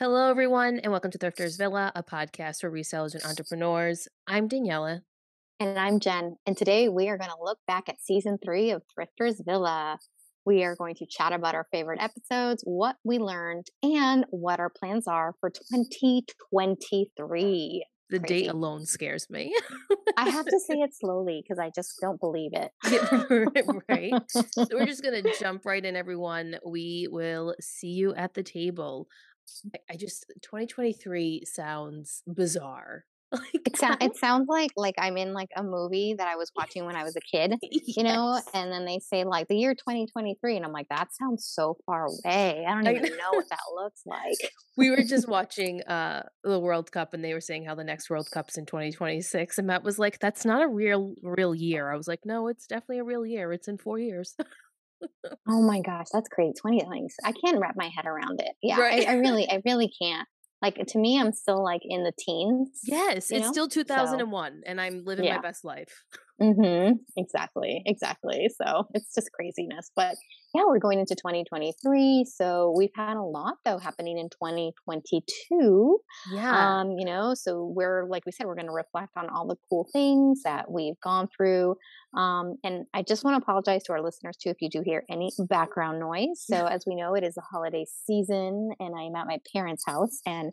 Hello, everyone, and welcome to Thrifters Villa, a podcast for resellers and entrepreneurs. I'm Daniela. And I'm Jen. And today we are going to look back at season three of Thrifters Villa. We are going to chat about our favorite episodes, what we learned, and what our plans are for 2023. The Crazy. date alone scares me. I have to say it slowly because I just don't believe it. right. So we're just going to jump right in, everyone. We will see you at the table. I just 2023 sounds bizarre. Like it, so, it sounds like like I'm in like a movie that I was watching when I was a kid, you yes. know, and then they say like the year 2023 and I'm like that sounds so far away. I don't even know. know what that looks like. we were just watching uh the World Cup and they were saying how the next World Cup's in 2026 and Matt was like that's not a real real year. I was like no, it's definitely a real year. It's in 4 years oh my gosh, that's great. 20 things. I can't wrap my head around it. Yeah, right. I, I, really, I really can't. Like to me, I'm still like in the teens. Yes, it's know? still 2001 so, and I'm living yeah. my best life. Mm-hmm. Exactly. Exactly. So it's just craziness. But yeah, we're going into 2023. So we've had a lot though happening in 2022. Yeah. Um, you know, so we're like we said, we're going to reflect on all the cool things that we've gone through. Um, and I just want to apologize to our listeners too if you do hear any background noise. So as we know, it is the holiday season and I'm at my parents' house and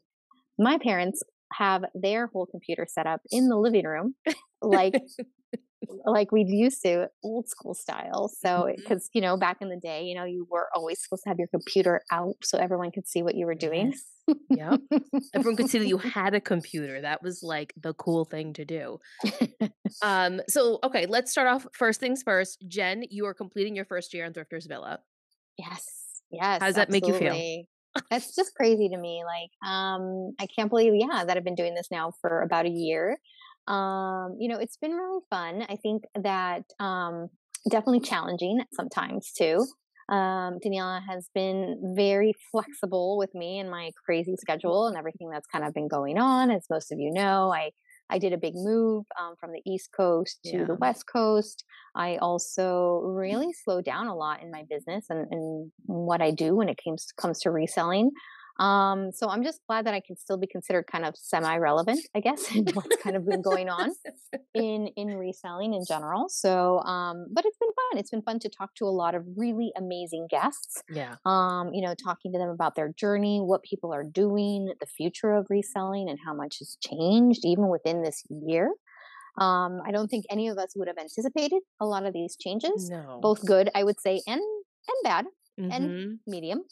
my parents have their whole computer set up in the living room like like we used to old school style. So because mm-hmm. you know back in the day you know you were always supposed to have your computer out so everyone could see what you were doing. Yes. yep. Everyone could see that you had a computer. That was like the cool thing to do. Um so okay let's start off first things first. Jen you are completing your first year in thrifters villa. Yes. Yes how does that absolutely. make you feel? that's just crazy to me like um i can't believe yeah that i've been doing this now for about a year um, you know, it's been really fun. I think that um, definitely challenging sometimes too. Um, Daniela has been very flexible with me and my crazy schedule and everything that's kind of been going on. As most of you know, I I did a big move um, from the East Coast to yeah. the West Coast. I also really slowed down a lot in my business and, and what I do when it comes comes to reselling. Um, so I'm just glad that I can still be considered kind of semi-relevant, I guess, in what's kind of been going on in in reselling in general. So, um, but it's been fun. It's been fun to talk to a lot of really amazing guests. Yeah. Um, you know, talking to them about their journey, what people are doing, the future of reselling, and how much has changed even within this year. Um, I don't think any of us would have anticipated a lot of these changes, no. both good, I would say, and and bad, mm-hmm. and medium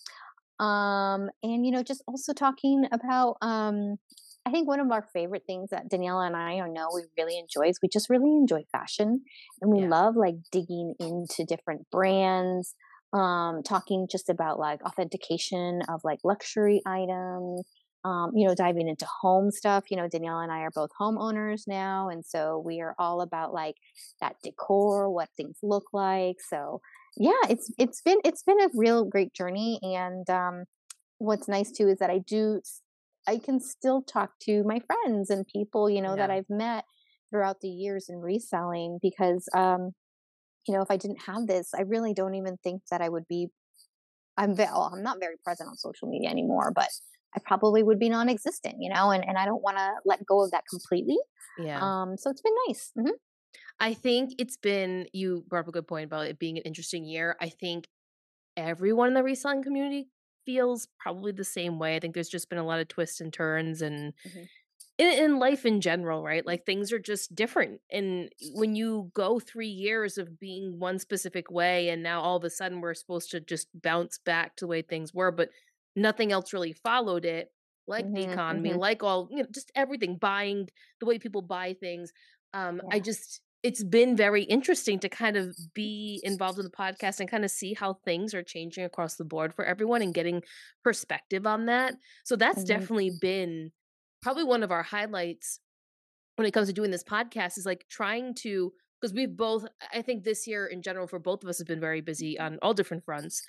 um and you know just also talking about um i think one of our favorite things that daniela and i I know we really enjoy is we just really enjoy fashion and we yeah. love like digging into different brands um talking just about like authentication of like luxury items um, you know, diving into home stuff. You know, Daniela and I are both homeowners now. And so we are all about like that decor, what things look like. So yeah, it's it's been it's been a real great journey, and um, what's nice too is that I do I can still talk to my friends and people you know yeah. that I've met throughout the years in reselling because um, you know if I didn't have this, I really don't even think that I would be. I'm well, I'm not very present on social media anymore, but I probably would be non-existent, you know, and, and I don't want to let go of that completely. Yeah. Um, so it's been nice. Mm-hmm. I think it's been you brought up a good point about it being an interesting year. I think everyone in the reselling community feels probably the same way. I think there's just been a lot of twists and turns and mm-hmm. in, in life in general, right? Like things are just different. And when you go three years of being one specific way and now all of a sudden we're supposed to just bounce back to the way things were, but nothing else really followed it, like mm-hmm, the economy, mm-hmm. like all you know, just everything, buying the way people buy things. Um, yeah. I just it's been very interesting to kind of be involved in the podcast and kind of see how things are changing across the board for everyone and getting perspective on that. So that's mm-hmm. definitely been probably one of our highlights when it comes to doing this podcast is like trying to because we've both i think this year in general for both of us has been very busy on all different fronts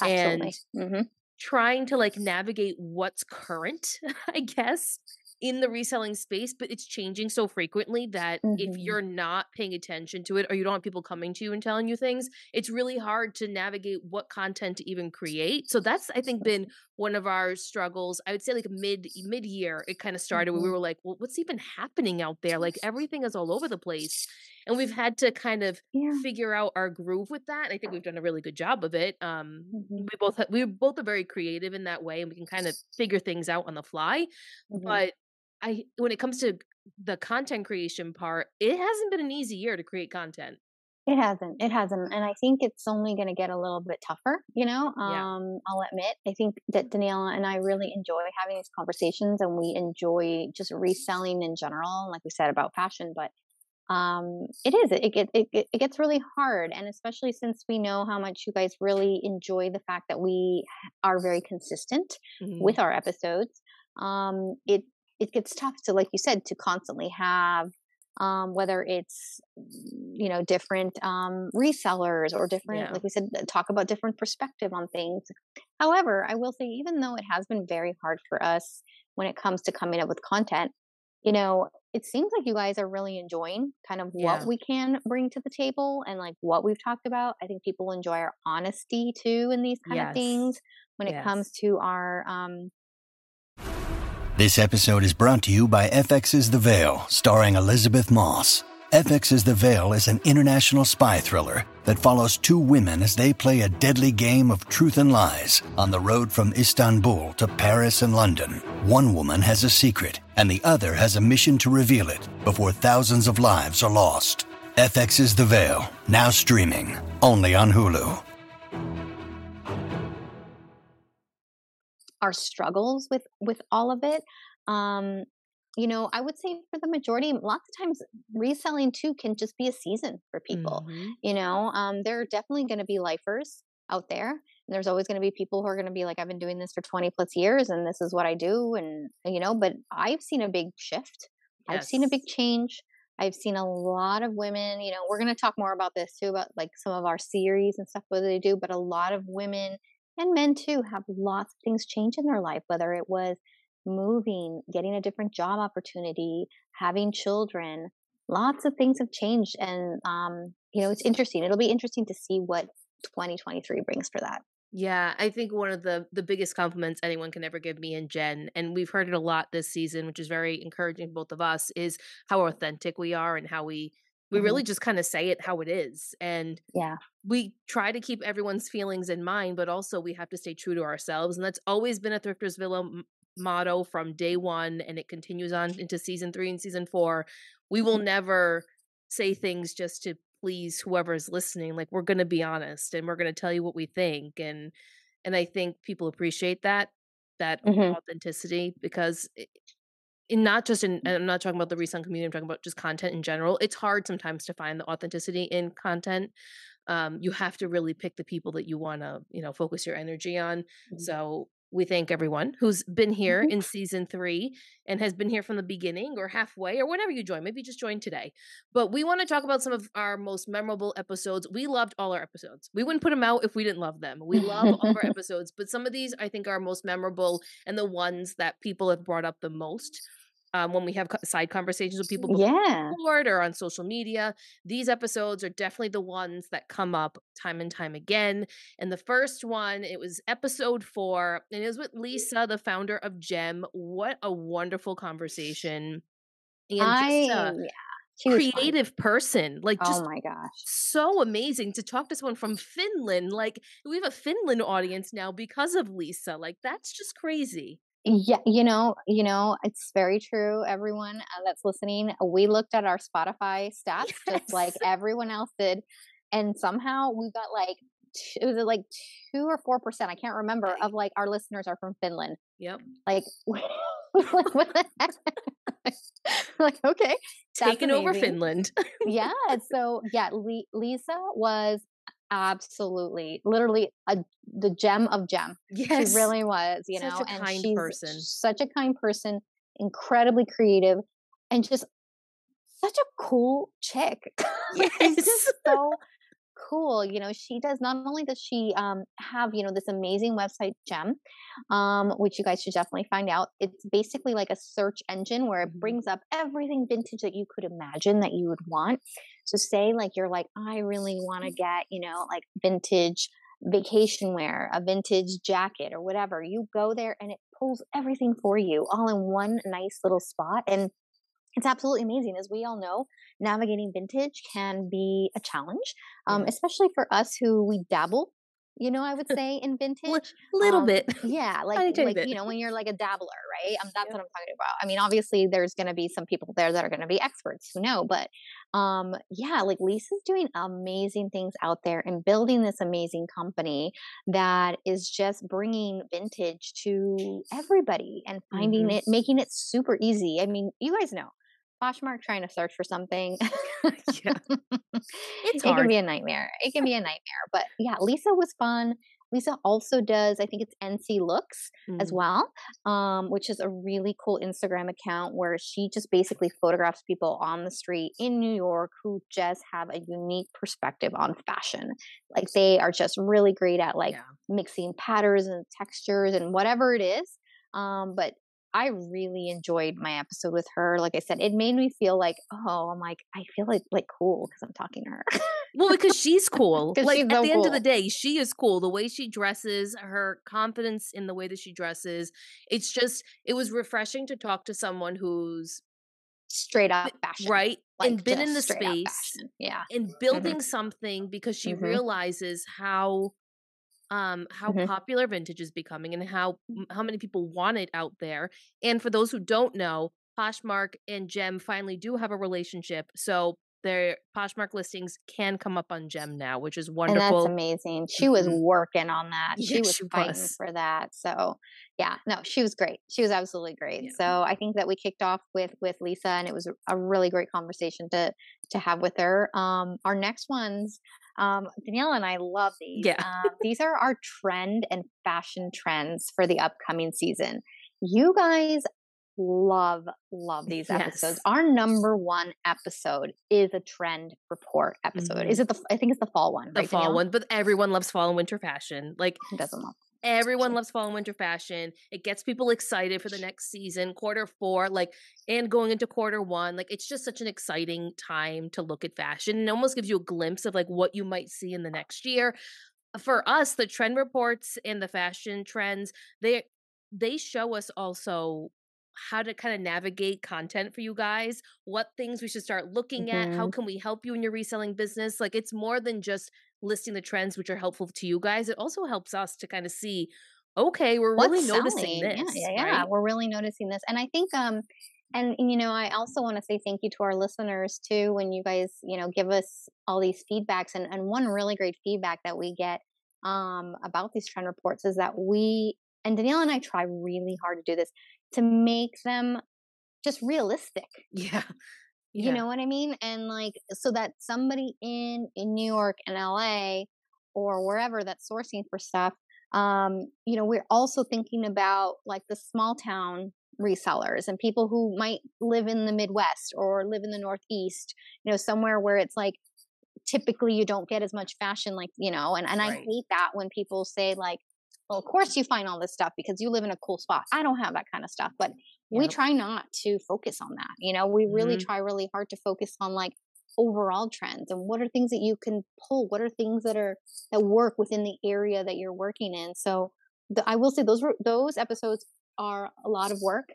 Absolutely. and mm-hmm. trying to like navigate what's current i guess in the reselling space, but it's changing so frequently that if Mhm. you're not paying attention to it or you don't have people coming to you and telling you things, it's really hard to navigate what content to even create. So that's I think been one of our struggles. I would say like mid mid year it kind of started where we Mhm. were like, well, what's even happening out there? Like everything is all over the place. And we've had to kind of Yeah. figure out our groove with that. I think we've done a really good job of it. Um Mhm. we both ha- we both are very creative in that way and we can kind of figure things out on the fly Mhm. but I when it comes to the content creation part, it hasn't been an easy year to create content. It hasn't. It hasn't. And I think it's only going to get a little bit tougher, you know? Yeah. Um, I'll admit. I think that Daniela and I really enjoy having these conversations and we enjoy just reselling in general, like we said about fashion, but um it is it, it it it gets really hard and especially since we know how much you guys really enjoy the fact that we are very consistent Mhm. with our episodes um it it gets tough to like you said to constantly have um whether it's you know different um resellers or different Yeah. like we said talk about different perspective on things however i will say even though it has been very hard for us when it comes to coming up with content you know it seems like you guys are really enjoying kind of Yeah. what we can bring to the table and like what we've talked about i think people enjoy our honesty too in these kind of things when it comes to our um This episode is brought to you by FX's The Veil, starring Elisabeth Moss. FX's The Veil is an international spy thriller that follows two women as they play a deadly game of truth and lies on the road from Istanbul to Paris and London. One woman has a secret, and the other has a mission to reveal it before thousands of lives are lost. FX's The Veil, now streaming, only on Hulu. our struggles with with all of it um you know i would say for the majority lots of times reselling too can just be a season for people Mhm. you know um there are definitely going to be lifers out there and there's always going to be people who are going to be like i've been doing this for 20 plus years and this is what i do and you know but i've seen a big shift. I've seen a big change. I've seen a lot of women you know we're going to talk more about this too about like some of our series and stuff what they do but a lot of women and men too have lots of things change in their life whether it was moving getting a different job opportunity having children lots of things have changed and um you know it's interesting it'll be interesting to see what 2023 brings for that Yeah, I think one of the the biggest compliments anyone can ever give me and Jen, and we've heard it a lot this season, which is very encouraging to both of us, is how authentic we are and how we we Mhm. really just kind of say it how it is. And yeah we try to keep everyone's feelings in mind, but also we have to stay true to ourselves. And that's always been a Thrifters Villa motto from day one, and it continues on into season three and season four. We will never say things just to please whoever's listening. Like we're going to be honest, and we're going to tell you what we think, and and I think people appreciate that that Mhm. authenticity because. It, in not just in and I'm not talking about the recent community, I'm talking about just content in general. It's hard sometimes to find the authenticity in content um, you have to really pick the people that you want to you know focus your energy on Mhm. so we thank everyone who's been here Mhm. in season three and has been here from the beginning or halfway or whenever you join maybe just joined today. But we want to talk about some of our most memorable episodes. We loved all our episodes. We wouldn't put them out if we didn't love them. We love all of our episodes but some of these i think are most memorable and the ones that people have brought up the most um, when we have side conversations with people before yeah Discord or on social media. These episodes are definitely the ones that come up time and time again. And the first one, it was episode four, and it was with Lisa, the founder of Gem. What a wonderful conversation. And i just a yeah was fun. creative person. Like just oh my gosh so amazing to talk to someone from Finland. Like we have a Finland audience now because of Lisa. Like that's just crazy. Yeah, you know, you know, it's very true. Everyone uh, that's listening, we looked at our Spotify stats just like everyone else did, and somehow we got like it was like two or four percent. I can't remember of like our listeners are from Finland. Yep. Like, like what the heck? like okay, Taking over. Finland. yeah. So yeah, Le- Lisa was absolutely, literally a the gem of gem. yes. She really was, you Such know, a and kind she's person. such a kind person, incredibly creative, and just such a cool chick. Yes. just so cool. You know, she does not only does she um, have you know this amazing website gem, um, which you guys should definitely find out. It's basically like a search engine where it Mhm. brings up everything vintage that you could imagine that you would want. So say like you're like I really want to get you know like vintage vacation wear, a vintage jacket or whatever. You go there and it pulls everything for you all in one nice little spot and it's absolutely amazing. As we all know, navigating vintage can be a challenge, um, especially for us who we dabble. You know, I would say in vintage. little Um, bit. Yeah, like like bit. you know, when you're like a dabbler, right? Um, that's Yeah. what I'm talking about. I mean, obviously, there's going to be some people there that are going to be experts who know, but um, yeah, like Lisa's doing amazing things out there and building this amazing company that is just bringing vintage to everybody and finding Mhm. it, making it super easy. I mean, you guys know. Poshmark trying to search for something. Yeah. it hard. can be a nightmare. It can be a nightmare. But yeah, Lisa was fun. Lisa also does, I think it's NC Looks as Mm. well, um, which is a really cool Instagram account where she just basically photographs people on the street in New York who just have a unique perspective on fashion. Like they are just really great at like Yeah. mixing patterns and textures and whatever it is. Um, but I really enjoyed my episode with her. Like I said, it made me feel like, oh, I'm like, I feel like like cool because I'm talking to her. Well, because she's cool. like she's at so the end of the day, she is cool. The way she dresses, her confidence in the way that she dresses, it's just it was refreshing to talk to someone who's Straight up fashion, right like and been in the just straight up space. Yeah, and building something because she Mhm. realizes how um how Mhm. popular vintage is becoming and how how many people want it out there and for those who don't know poshmark and gem finally do have a relationship so their poshmark listings can come up on gem now which is and wonderful that's amazing. She was Mhm. working on that. She Yeah, was she fighting was. for that. So yeah, no, she was great. She was absolutely great. Yeah. So I think that we kicked off with with Lisa, and it was a really great conversation to to have with her. Um, our next ones, um, Danielle and I love these. Yeah. Um, these are our trend and fashion trends for the upcoming season. You guys love love these episodes. Yes. Our number one episode is a trend report episode. Mhm. Is it the? I think it's the fall one. the right, fall Danielle? one but everyone loves fall and winter fashion like Who doesn't love? Everyone loves fall and winter fashion. It gets people excited for the next season quarter four like and going into quarter one like it's just such an exciting time to look at fashion and almost gives you a glimpse of like what you might see in the next year. For us the trend reports and the fashion trends they they show us also how to kind of navigate content for you guys what things we should start looking at how Mhm. can we help you in your reselling business like it's more than just listing the trends which are helpful to you guys it also helps us to kind of see okay we're really What's noticing selling? this Yeah, yeah, yeah. right? We're really noticing this, and I think, um, and you know, I also want to say thank you to our listeners too when you guys, you know, give us all these feedbacks. And and one really great feedback that we get um about these trend reports is that we and Danielle and I try really hard to do this to make them just realistic yeah you know what I mean? And like so that somebody in in New York and LA or wherever that's sourcing for stuff, um, you know, we're also thinking about like the small town resellers and people who might live in the Midwest or live in the Northeast, you know, somewhere where it's like typically you don't get as much fashion like, you know, and, and I hate that when people say like, well, of course you find all this stuff because you live in a cool spot. I don't have that kind of stuff, but we try not to focus on that. You know, we really Mhm. try really hard to focus on like overall trends and what are things that you can pull, what are things that are that work within the area that you're working in. So the, I will say those were those episodes are a lot of work,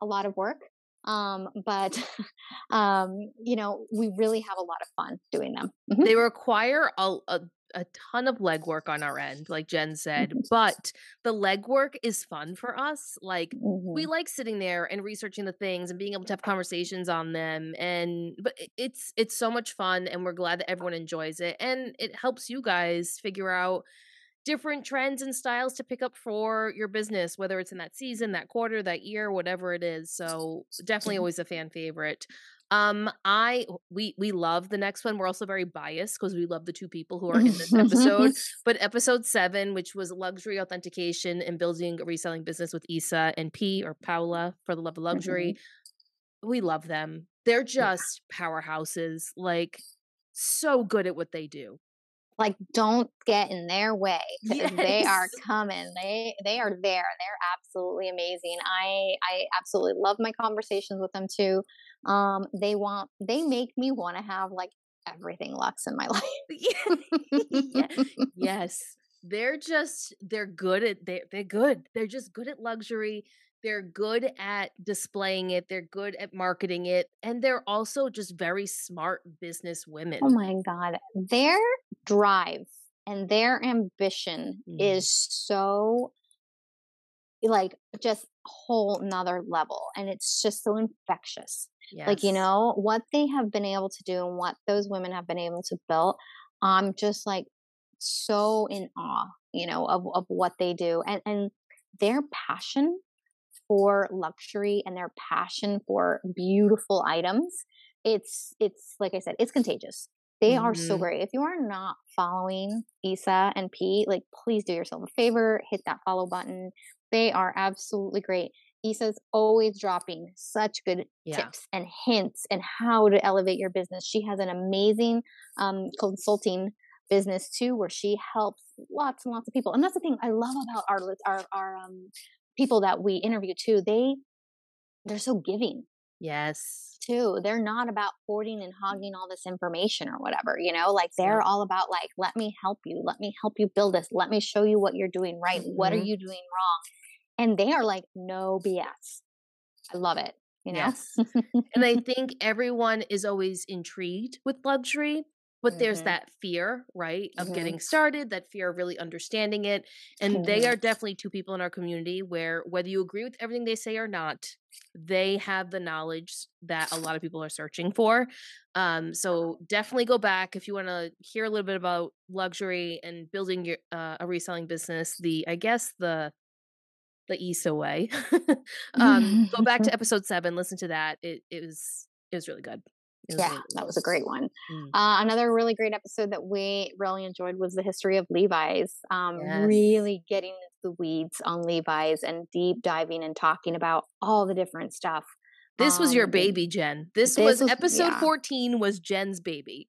a lot of work. Um, but um, you know, we really have a lot of fun doing them. Mhm. they require a, a a ton of legwork on our end like jen said Mhm. but the legwork is fun for us like we Mhm. like sitting there and researching the things and being able to have conversations on them and but it's it's so much fun and we're glad that everyone enjoys it and it helps you guys figure out different trends and styles to pick up for your business whether it's in that season that quarter that year whatever it is so definitely Mhm. always a fan favorite um i we we love the next one we're also very biased because we love the two people who are in this episode but episode seven, which was luxury authentication and building a reselling business with Isa and P or Paula for the love of luxury, we love them. They're just powerhouses, like so good at what they do. like don't get in their way Yes. they are coming they they are there they're absolutely amazing i i absolutely love my conversations with them too um they want they make me want to have like everything lux in my Yeah. life yes. They're just they're good at they they're good. They're just good at luxury. They're good at displaying it. They're good at marketing it. And they're also just very smart business women. oh my god their drive and their ambition Mm. is so like just whole nother level and it's just so infectious like you know what they have been able to do and what those women have been able to build i'm just like so in awe you know of, of what they do and and their passion for luxury and their passion for beautiful items it's it's like i said it's contagious. They are so Mhm. great. If you are not following isa and pete like please do yourself a favor hit that follow button. They are absolutely great Issa's always dropping such good Yeah. tips and hints and how to elevate your business. She has an amazing um, consulting business too, where she helps lots and lots of people. And that's the thing I love about our our our um, people that we interview too. They they're so giving Yes. too. They're not about hoarding and hogging all this information or whatever, you know, like they're Yep. all about like, let me help you. Let me help you build this. Let me show you what you're doing right. What are Mhm. you doing wrong? And they are like, no BS. I love it. You know? Yes. And I think everyone is always intrigued with luxury, but there's Mhm. that fear, right, of Mhm. getting started, that fear of really understanding it. And they Mhm. are definitely two people in our community where, whether you agree with everything they say or not, they have the knowledge that a lot of people are searching for. Um, so definitely go back if you want to hear a little bit about luxury and building your uh, a reselling business. The I guess the the Issa way. um, go back to episode seven, listen to that. It it was it was really good. Was yeah, really that was a great one. Mm. Uh, another really great episode that we really enjoyed was the history of Levi's. Um, Yes. Really getting into the weeds on Levi's and deep diving and talking about all the different stuff. This was your Um, baby, Jen. This, this was, was- episode yeah. 14 was Jen's baby.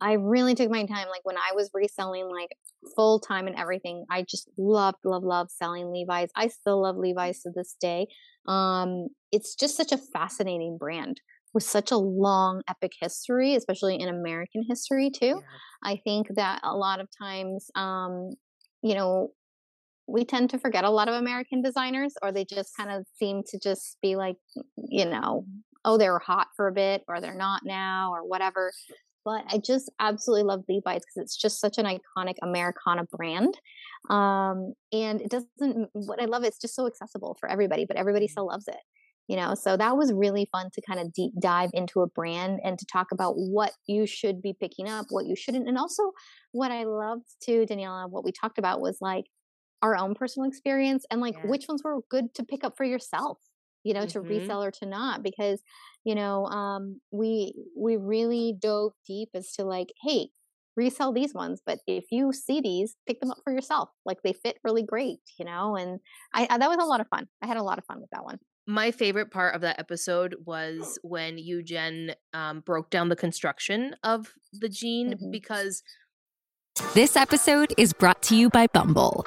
I really took my time. Like when I was reselling, like full time and everything, I just loved, love, love selling Levi's. I still love Levi's to this day. Um, it's just such a fascinating brand with such a long, epic history, especially in American history too. I think that a lot of times, um, you know, we tend to forget a lot of American designers, or they just kind of seem to just be like, you know, oh, they were hot for a bit, or they're not now, or whatever. But I just absolutely love Levi's because it's just such an iconic Americana brand. Um, and it doesn't, what I love, it's just so accessible for everybody, but everybody still loves it you know so that was really fun to kind of deep dive into a brand and to talk about what you should be picking up what you shouldn't and also what i loved too daniela what we talked about was like our own personal experience and like Yeah. which ones were good to pick up for yourself you know to Mhm. resell or to not because you know um we we really dove deep as to like hey resell these ones but if you see these pick them up for yourself like they fit really great you know and I, I that was a lot of fun i had a lot of fun with that one My favorite part of that episode was when you, Jen, um, broke down the construction of the jean Mhm. because This episode is brought to you by Bumble.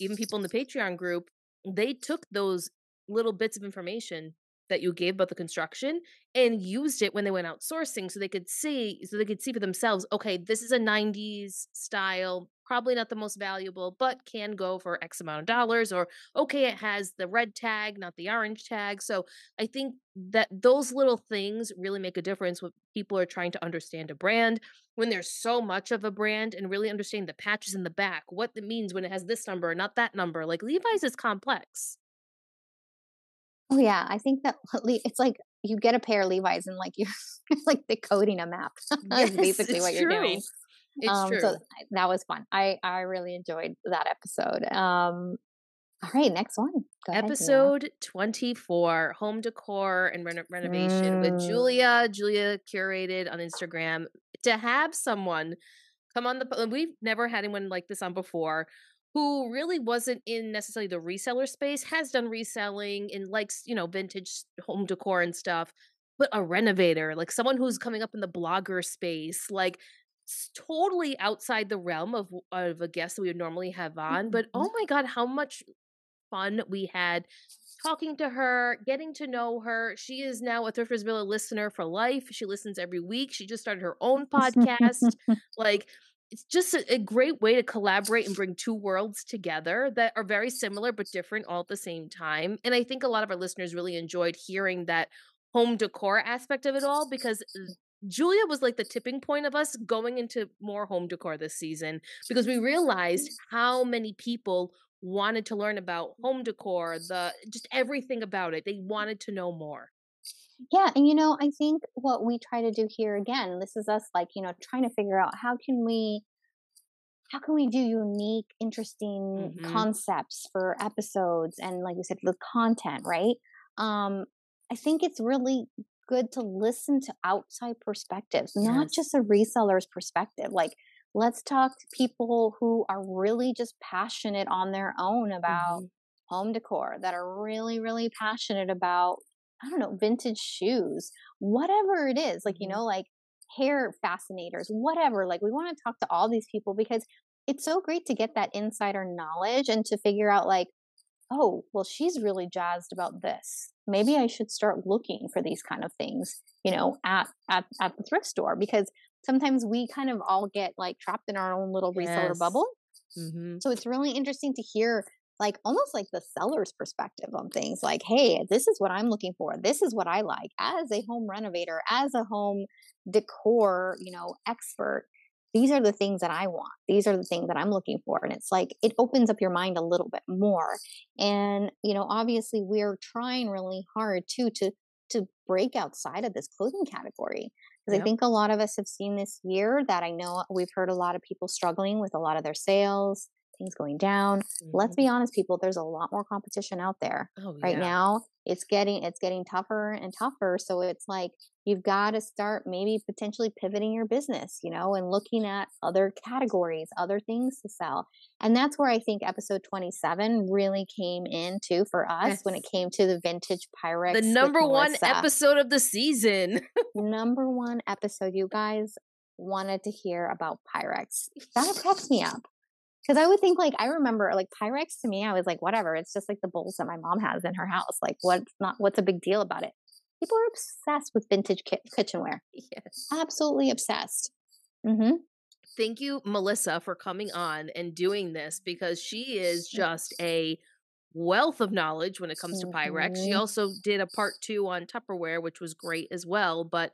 even people in the Patreon group, they took those little bits of information that you gave about the construction and used it when they went outsourcing so they could see so they could see for themselves okay this is a 90s style probably not the most valuable but can go for x amount of dollars or okay it has the red tag not the orange tag so i think that those little things really make a difference when people are trying to understand a brand when there's so much of a brand and really understand the patches in the back, what it means when it has this number not that number. Like Levi's is complex. Oh yeah, I think that it's like you get a pair of Levi's and like you're like decoding a map. That's Yes, basically it's what you're true. doing. It's um, true. so that was fun. I I really enjoyed that episode. Um, all right, next one. Go ahead, Episode 24 Home Decor and reno- Renovation with Mm. Julia. Julia curated on Instagram. To have someone come on the we've never had anyone like this on before who really wasn't in necessarily the reseller space, has done reselling in likes, you know, vintage home decor and stuff, but a renovator, like someone who's coming up in the blogger space, like totally outside the realm of of a guest that we would normally have on. But Mhm. oh my god, how much fun we had talking to her, getting to know her. She is now a Thrifters Villa listener for life. She listens every week. She just started her own podcast. like it's just a, a great way to collaborate and bring two worlds together that are very similar but different all at the same time. And I think a lot of our listeners really enjoyed hearing that home decor aspect of it all because uh, Julia was like the tipping point of us going into more home decor this season because we realized how many people wanted to learn about home decor, the just everything about it. They wanted to know more. Yeah, and you know, I think what we try to do here again, this is us like, you know, trying to figure out how can we how can we do unique, interesting Mhm. concepts for episodes and like we said, the content, right? Um, I think it's really good to listen to outside perspectives, not just a reseller's perspective. Like, let's talk to people who are really just passionate on their own about Mhm. home decor, that are really, really passionate about I don't know, vintage shoes, whatever it is, like, you Mhm. know, like hair fascinators, whatever. Like, we want to talk to all these people because it's so great to get that insider knowledge and to figure out, like, oh, well, she's really jazzed about this. Maybe I should start looking for these kind of things, you know, at at, at the thrift store because sometimes we kind of all get like trapped in our own little reseller Yes. bubble. Mhm. So it's really interesting to hear like almost like the seller's perspective on things like, hey, this is what I'm looking for. This is what I like as a home renovator, as a home decor, you know, expert. These are the things that I want. These are the things that I'm looking for. And it's like it opens up your mind a little bit more. And, you know, obviously we're trying really hard too to to break outside of this clothing category. Because Yep. I think a lot of us have seen this year that I know we've heard a lot of people struggling with a lot of their sales, things going down. Let's Mhm. be honest, people, there's a lot more competition out there Oh, right yeah. now. It's getting it's getting tougher and tougher. So it's like you've got to start maybe potentially pivoting your business, you know, and looking at other categories, other things to sell. And that's where I think episode 27 really came in too for us when it came to the vintage Pyrex. The number one episode of the season. number one episode you guys wanted to hear about Pyrex. That cracks me up. Because I would think like I remember like Pyrex to me, I was like, whatever, it's just like the bowls that my mom has in her house. Like what's not what's a big deal about it? People are obsessed with vintage ki- kitchenware. yes. Absolutely obsessed. Mm-hmm. Thank you, Melissa, for coming on and doing this because she is just a wealth of knowledge when it comes to Pyrex. She also did a part two on Tupperware, which was great as well. But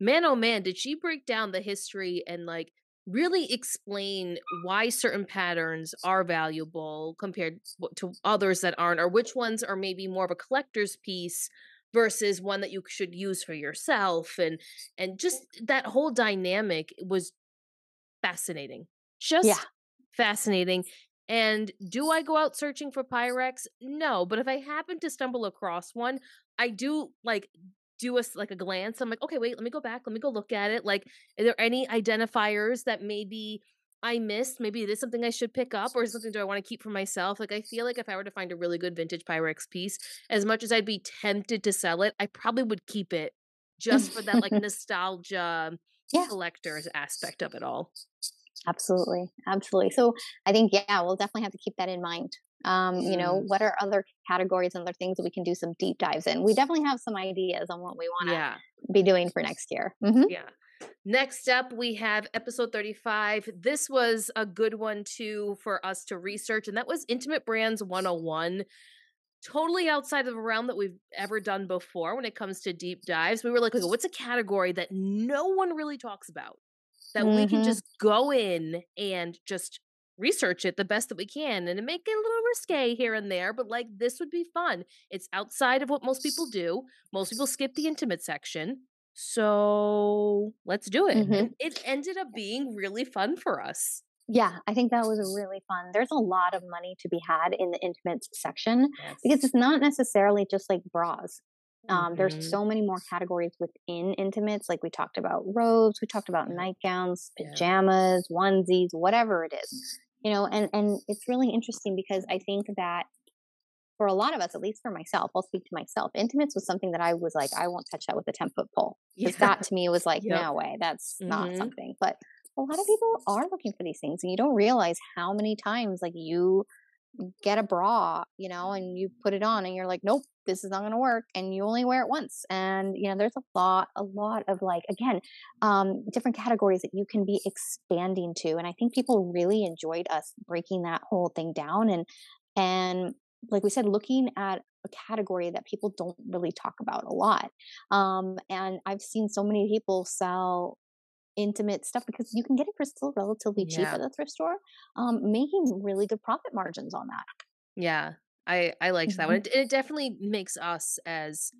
man, oh man, did she break down the history and like really explain why certain patterns are valuable compared to others that aren't, or which ones are maybe more of a collector's piece versus one that you should use for yourself and and just that whole dynamic was fascinating just Yeah. fascinating and do i go out searching for pyrex no but if i happen to stumble across one i do like do a like a glance i'm like okay wait let me go back let me go look at it like are there any identifiers that maybe i missed maybe it is something i should pick up or is something do i want to keep for myself like i feel like if i were to find a really good vintage pyrex piece as much as i'd be tempted to sell it i probably would keep it just for that like nostalgia Yeah. collector's aspect of it all Absolutely. Absolutely. So I think, yeah, we'll definitely have to keep that in mind. Um, you know, what are other categories and other things that we can do some deep dives in? We definitely have some ideas on what we want to yeah be doing for next year. Mm-hmm. Yeah. Next up, we have episode 35. This was a good one too for us to research, and that was Intimate Brands 101. Totally outside of the realm that we've ever done before when it comes to deep dives. We were like, okay, what's a category that no one really talks about? That we can Mhm. just go in and just research it the best that we can and make it a little risque here and there, but like this would be fun. It's outside of what most people do. Most people skip the intimate section So let's do it. Mhm. And it ended up being really fun for us. Yeah, I think that was really fun. There's a lot of money to be had in the intimates section because it's not necessarily just like bras. Um, Mhm. there's so many more categories within intimates. Like we talked about robes, we talked about Yeah. nightgowns, Yeah. pajamas, onesies, whatever it is. You know, and and it's really interesting because I think that for a lot of us, at least for myself, I'll speak to myself. Intimates was something that I was like, I won't touch that with a ten foot pole. Because Yeah. that to me was like, Yep. no way, that's not Mhm. something. But a lot of people are looking for these things, and you don't realize how many times like you get a bra, you know, and you put it on, and you're like, nope, this is not going to work, and you only wear it once. And you know, there's a lot, a lot of like again, um, different categories that you can be expanding to, and I think people really enjoyed us breaking that whole thing down, and and like we said, looking at a category that people don't really talk about a lot. Um, and I've seen so many people sell intimate stuff because you can get it for still relatively cheap Yeah. at the thrift store, um, making really good profit margins on that. Yeah. I I liked that one. Mhm. It, it definitely makes us as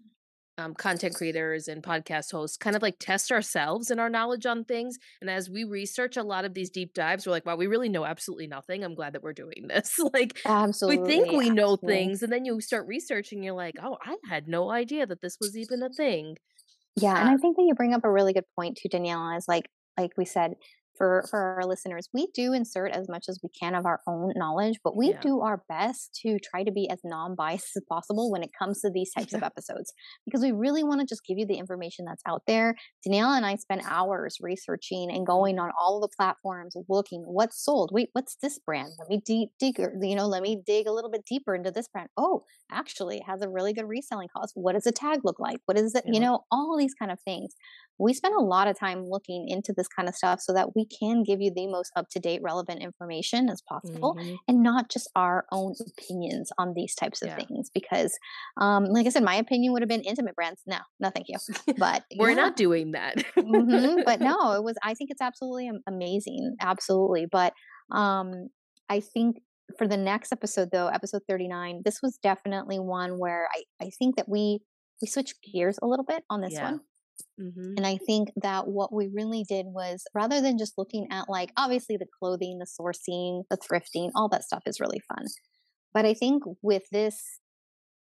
um, content creators and podcast hosts kind of like test ourselves and our knowledge on things. And as we research a lot of these deep dives, we're like, wow, we really know absolutely nothing. I'm glad that we're doing this. like Absolutely. we think we know absolutely. things, and then you start researching, you're like, oh, I had no idea that this was even a thing. Yeah, and Uh, I think that you bring up a really good point too, Daniela. Is like like we said for for our listeners, we do insert as much as we can of our own knowledge, but we Yeah. do our best to try to be as non-biased as possible when it comes to these types of episodes because we really want to just give you the information that's out there. danielle and I spent hours researching and going mm-hmm. on all of the platforms, looking what's sold. Wait, what's this brand? Let me deep dig, er, you know, let me dig a little bit deeper into this brand. Oh, actually, it has a really good reselling cost. What does a tag look like? What is it? You know, all these kind of things we spend a lot of time looking into this kind of stuff so that we can give you the most up to date, relevant information as possible mhm. and not just our own opinions on these types of Yeah. things. Because, um, like I said, my opinion would have been intimate brands. No, no, thank you. But We're yeah. not doing that. hmm But no, it was, I think it's absolutely amazing. Absolutely. But um, I think for the next episode, though, episode 39, this was definitely one where I, I think that we, we switched gears a little bit on this Yeah. one. Mhm. And I think that what we really did was rather than just looking at like obviously the clothing, the sourcing, the thrifting, all that stuff is really fun. But I think with this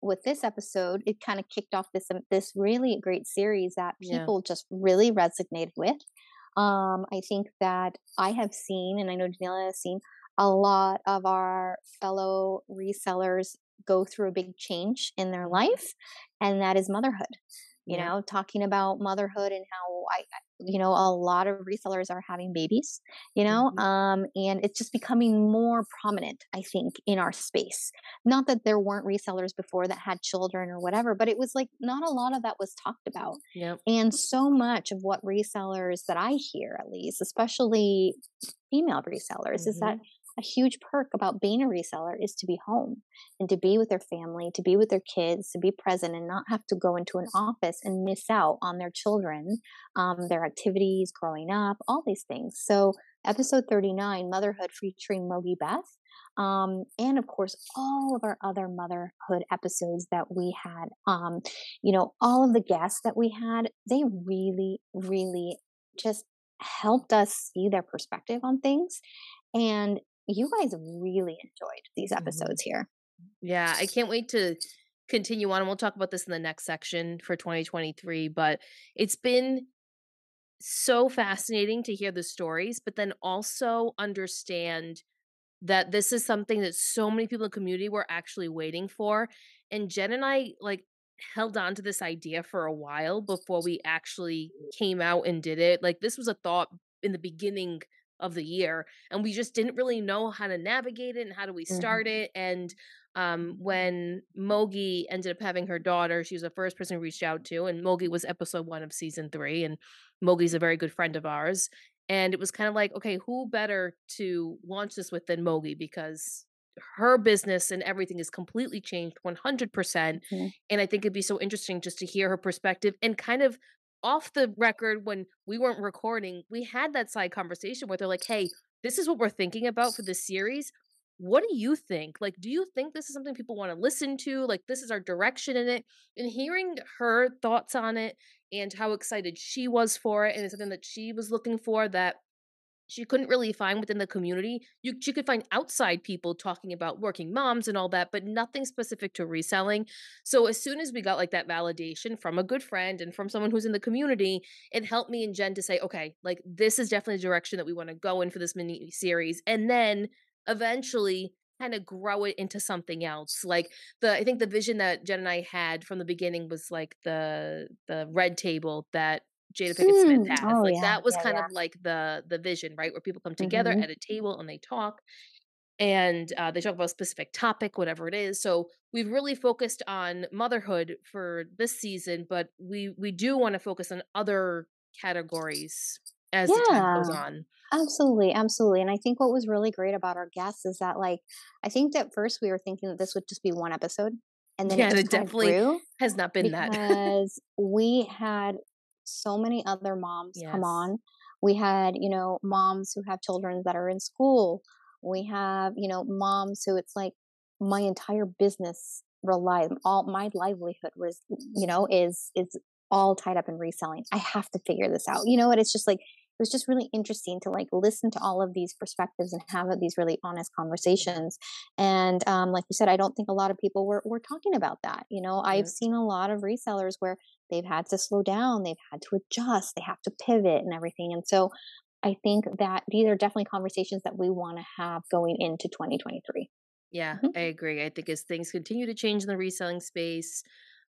with this episode, it kind of kicked off this um, this really great series that Yeah. people just really resonated with. Um, I think that I have seen, and I know Daniela has seen, a lot of our fellow resellers go through a big change in their life, and that is motherhood you Yeah. know talking about motherhood and how i you know a lot of resellers are having babies you know Mhm. um and it's just becoming more prominent i think in our space not that there weren't resellers before that had children or whatever but it was like not a lot of that was talked about Yep. and so much of what resellers that i hear at least especially female resellers is that a huge perk about being a reseller is to be home and to be with their family, to be with their kids, to be present and not have to go into an office and miss out on their children, um, their activities growing up, all these things. So, episode 39, Motherhood, featuring Mogi Beth. Um, and of course, all of our other motherhood episodes that we had, um, you know, all of the guests that we had, they really, really just helped us see their perspective on things. And you guys really enjoyed these Mhm. episodes here. Yeah, I can't wait to continue on. And we'll talk about this in the next section for 2023. But it's been so fascinating to hear the stories, but then also understand that this is something that so many people in the community were actually waiting for. And Jen and I like held on to this idea for a while before we actually came out and did it. Like this was a thought in the beginning of the year and we just didn't really know how to navigate it and how do we start it and um when Mogi ended up having her daughter she was the first person we reached out to and Mogi was episode 1 of season 3 and Mogi's a very good friend of ours and it was kind of like okay who better to launch this with than Mogi because her business and everything is completely changed 100% Mhm. and I think it'd be so interesting just to hear her perspective and kind of off the record when we weren't recording, we had that side conversation where they're like, "Hey, this is what we're thinking about for this series. what do you think? Like, do you think this is something people want to listen to? Like, this is our direction in it. And hearing her thoughts on it and how excited she was for it, and it's something that she was looking for that she couldn't really find within the community. You she could find outside people talking about working moms and all that, but nothing specific to reselling. So as soon as we got like that validation from a good friend and from someone who's in the community, it helped me and Jen to say, okay, like this is definitely the direction that we want to go in for this mini series. And then eventually kind of grow it into something else. Like the I think the vision that Jen and I had from the beginning was like the the red table that Jada Pinkett Smith Mm, has. oh, Like yeah, that was yeah, kind yeah. of like the the vision, right? Where people come together Mhm. at a table and they talk and uh, they talk about a specific topic, whatever it is. So we've really focused on motherhood for this season, but we we do want to focus on other categories as the time goes on. Absolutely, absolutely. And I think what was really great about our guests is that, like, I think that first we were thinking that this would just be one episode, and then Yeah, it and it definitely has not been that. because we had so many other moms come on. We had, you know, moms who have children that are in school. We have, you know, moms who it's like my entire business relies all my livelihood was, you know, is is all tied up in reselling. I have to figure this out. You know what? It's just like was just really interesting to like listen to all of these perspectives and have these really honest conversations. And um, like you said, I don't think a lot of people were were talking about that. You know, I've seen a lot of resellers where they've had to slow down, they've had to adjust, they have to pivot and everything. And so I think that these are definitely conversations that we want to have going into 2023. Yeah, Mhm. I agree. I think as things continue to change in the reselling space,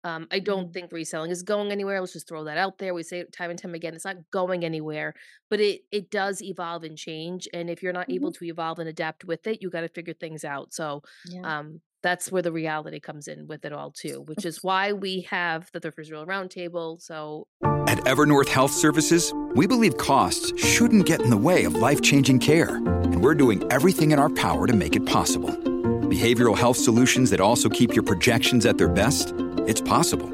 um, I don't Mhm. think reselling is going anywhere. Let's just throw that out there. We say it time and time again, it's not going anywhere, but it it does evolve and change. And if you're not able Mhm. to evolve and adapt with it, you got to figure things out. So Yeah. um, that's where the reality comes in with it all too, which is why we have the Thriftersville Roundtable. So At Evernorth Health Services, we believe costs shouldn't get in the way of life changing care, and we're doing everything in our power to make it possible. Behavioral health solutions that also keep your projections at their best? It's possible.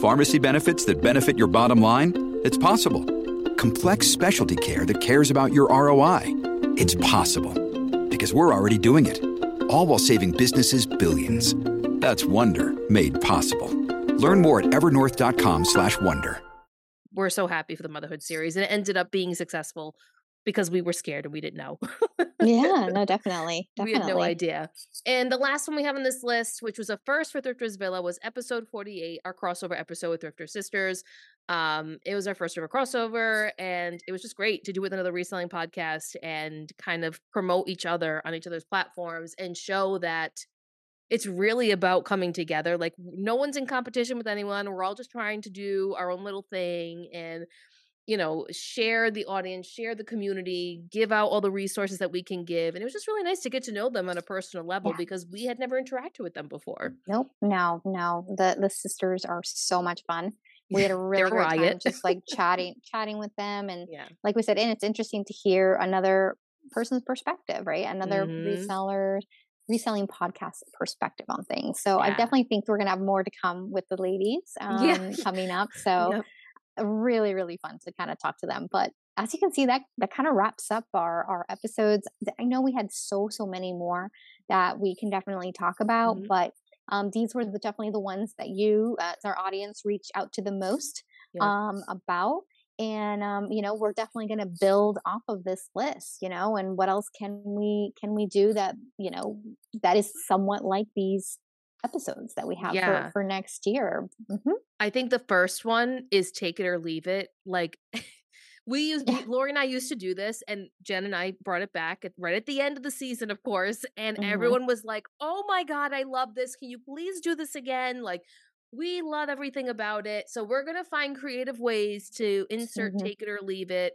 Pharmacy benefits that benefit your bottom line? It's possible. Complex specialty care that cares about your ROI? It's possible. Because we're already doing it. All while saving businesses billions. That's Wonder made possible. Learn more at evernorth.com/slash Wonder. we're so happy for the motherhood series, and it ended up being successful because we were scared and we didn't know. yeah, no, definitely. We had no idea. And the last one we have on this list, which was a first for Thriftersville, was episode 48, our crossover episode with Thrifter Sisters. Um, it was our first ever crossover, and it was just great to do with another reselling podcast and kind of promote each other on each other's platforms and show that it's really about coming together. Like no one's in competition with anyone. We're all just trying to do our own little thing and you know, share the audience, share the community, give out all the resources that we can give. And it was just really nice to get to know them on a personal level Yeah. because we had never interacted with them before. Nope, no, no. The the sisters are so much fun. We had a really great time just like chatting chatting with them and Yeah. like we said, and it's interesting to hear another person's perspective, right? Another Mhm. reseller reselling podcast perspective on things. So I definitely think we're gonna have more to come with the ladies um, Yeah. coming up. So Yep. Really, really fun to kind of talk to them. But as you can see, that that kind of wraps up our our episodes. I know we had so so many more that we can definitely talk about, Mhm. but um, these were the, definitely the ones that you, uh, as our audience, reached out to the most um, about. And um, you know, we're definitely going to build off of this list. You know, and what else can we can we do that you know that is somewhat like these episodes that we have Yeah. for for next year. hmm I think the first one is take it or leave it. Like we used Yeah. Lori and I used to do this, and Jen and I brought it back at, right at the end of the season, of course. And Mhm. everyone was like, "Oh my god, I love this! Can you please do this again?" Like we love everything about it. So we're gonna find creative ways to insert Mhm. take it or leave it.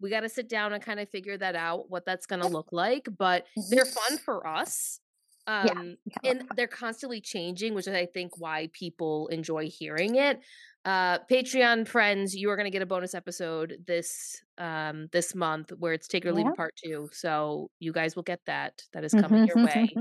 We got to sit down and kind of figure that out, what that's gonna look like. But they're fun for us. Um, Yeah. and they're constantly changing, which is I think why people enjoy hearing it. Uh, Patreon friends, you are going to get a bonus episode this um this month where it's take it or leave Yeah. it part two. So you guys will get that. That is coming your way.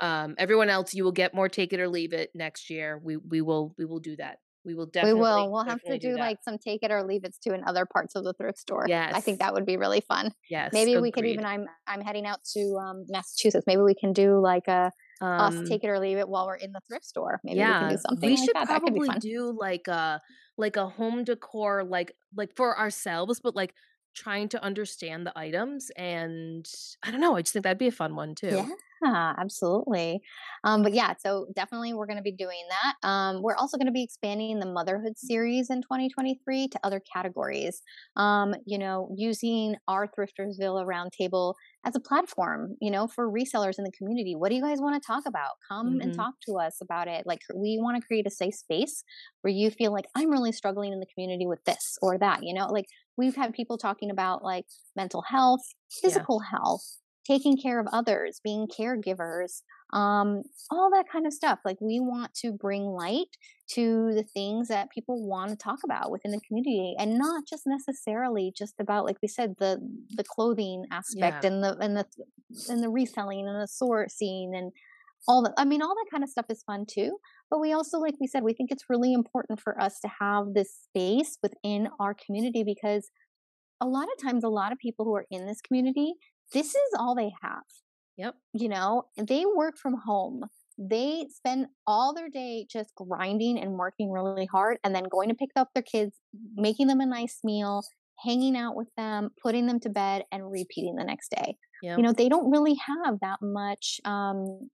Um, everyone else, you will get more take it or leave it next year. We we will we will do that. We will definitely. We will. We'll have to definitely do like some take it or leave it to in other parts of the thrift store. I think that would be really fun. yes. Maybe we could even. I'm I'm heading out to um, Massachusetts. Maybe we can do like a um, us take it or leave it while we're in the thrift store. Maybe yeah, we can do something we like should that. That probably fun. do like a like a home decor like like for ourselves, but like trying to understand the items and I don't know. I just think that'd be a fun one too. Yeah, absolutely. Um, but yeah, so definitely we're going to be doing that. Um, we're also going to be expanding the motherhood series in 2023 to other categories. Um, you know, using our Thriftersville Roundtable as a platform, you know, for resellers in the community. What do you guys want to talk about? Come and Mhm. talk to us about it. Like, we want to create a safe space where you feel like I'm really struggling in the community with this or that. You know, like we've had people talking about like mental health, Yeah. physical health taking care of others, being caregivers, um, all that kind of stuff. Like we want to bring light to the things that people want to talk about within the community, and not just necessarily just about, like we said, the the clothing aspect Yeah. and the and the and the reselling and the sourcing and all that. I mean, all that kind of stuff is fun too. But we also, like we said, we think it's really important for us to have this space within our community because a lot of times, a lot of people who are in this community, this is all they have Yep. you know they work from home they spend all their day just grinding and working really hard and then going to pick up their kids making them a nice meal hanging out with them putting them to bed and repeating the next day Yep. you know they don't really have that much um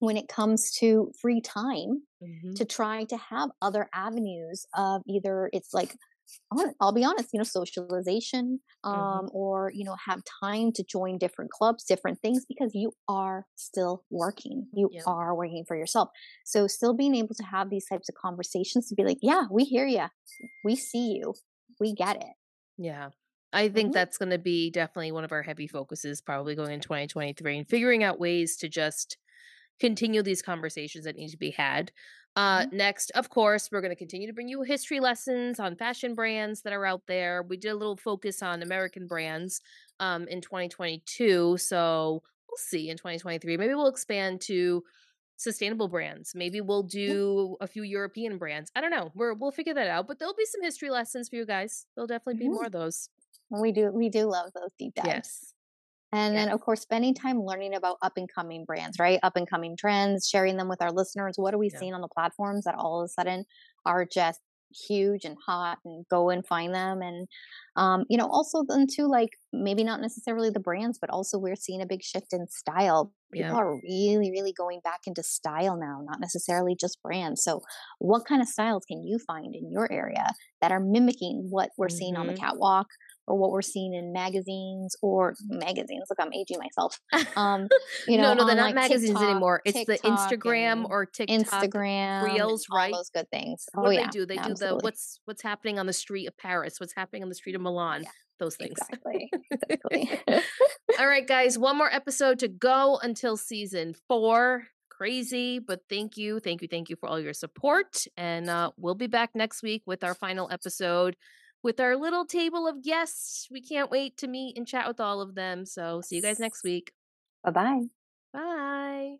when it comes to free time Mhm. to try to have other avenues of either it's like I'll be honest, you know, socialization, um, Mhm. or you know, have time to join different clubs, different things, because you are still working. You Yep. are working for yourself. So, still being able to have these types of conversations to be like, yeah, we hear you, we see you, we get it. Yeah. I think Mhm. that's going to be definitely one of our heavy focuses probably going in 2023 and figuring out ways to just continue these conversations that need to be had. Uh, Next, of course, we're going to continue to bring you history lessons on fashion brands that are out there. We did a little focus on American brands um, in 2022. So we'll see in 2023. Maybe we'll expand to sustainable brands. Maybe we'll do a few European brands. I don't know. We're, we'll figure that out. But there'll be some history lessons for you guys. There'll definitely be Mhm. more of those. We do, we do love those deep dives. Yes. And then, of course, spending time learning about up and coming brands, right? Up and coming trends, sharing them with our listeners. What are we Yeah. seeing on the platforms that all of a sudden are just huge and hot and go and find them? And, um, you know, also then too, like maybe not necessarily the brands, but also we're seeing a big shift in style. People Yeah. are really, really going back into style now, not necessarily just brands. So, what kind of styles can you find in your area that are mimicking what we're seeing on the Mhm. catwalk or what we're seeing in magazines or magazines. Look, I'm aging myself. Um, you know, no, no, they're not like, magazines TikTok- anymore. It's the Instagram or TikTok. Instagram, Reels, all right? those good things. What oh do yeah, they do? They do the what's what's happening on the street of Paris, what's happening on the street of Milan, Yeah, those things. exactly, exactly. All right, guys, one more episode to go until season four. Crazy, but thank you, thank you, thank you for all your support. And uh, we'll be back next week with our final episode with our little table of guests. We can't wait to meet and chat with all of them. So see you guys next week. bye bye. Bye.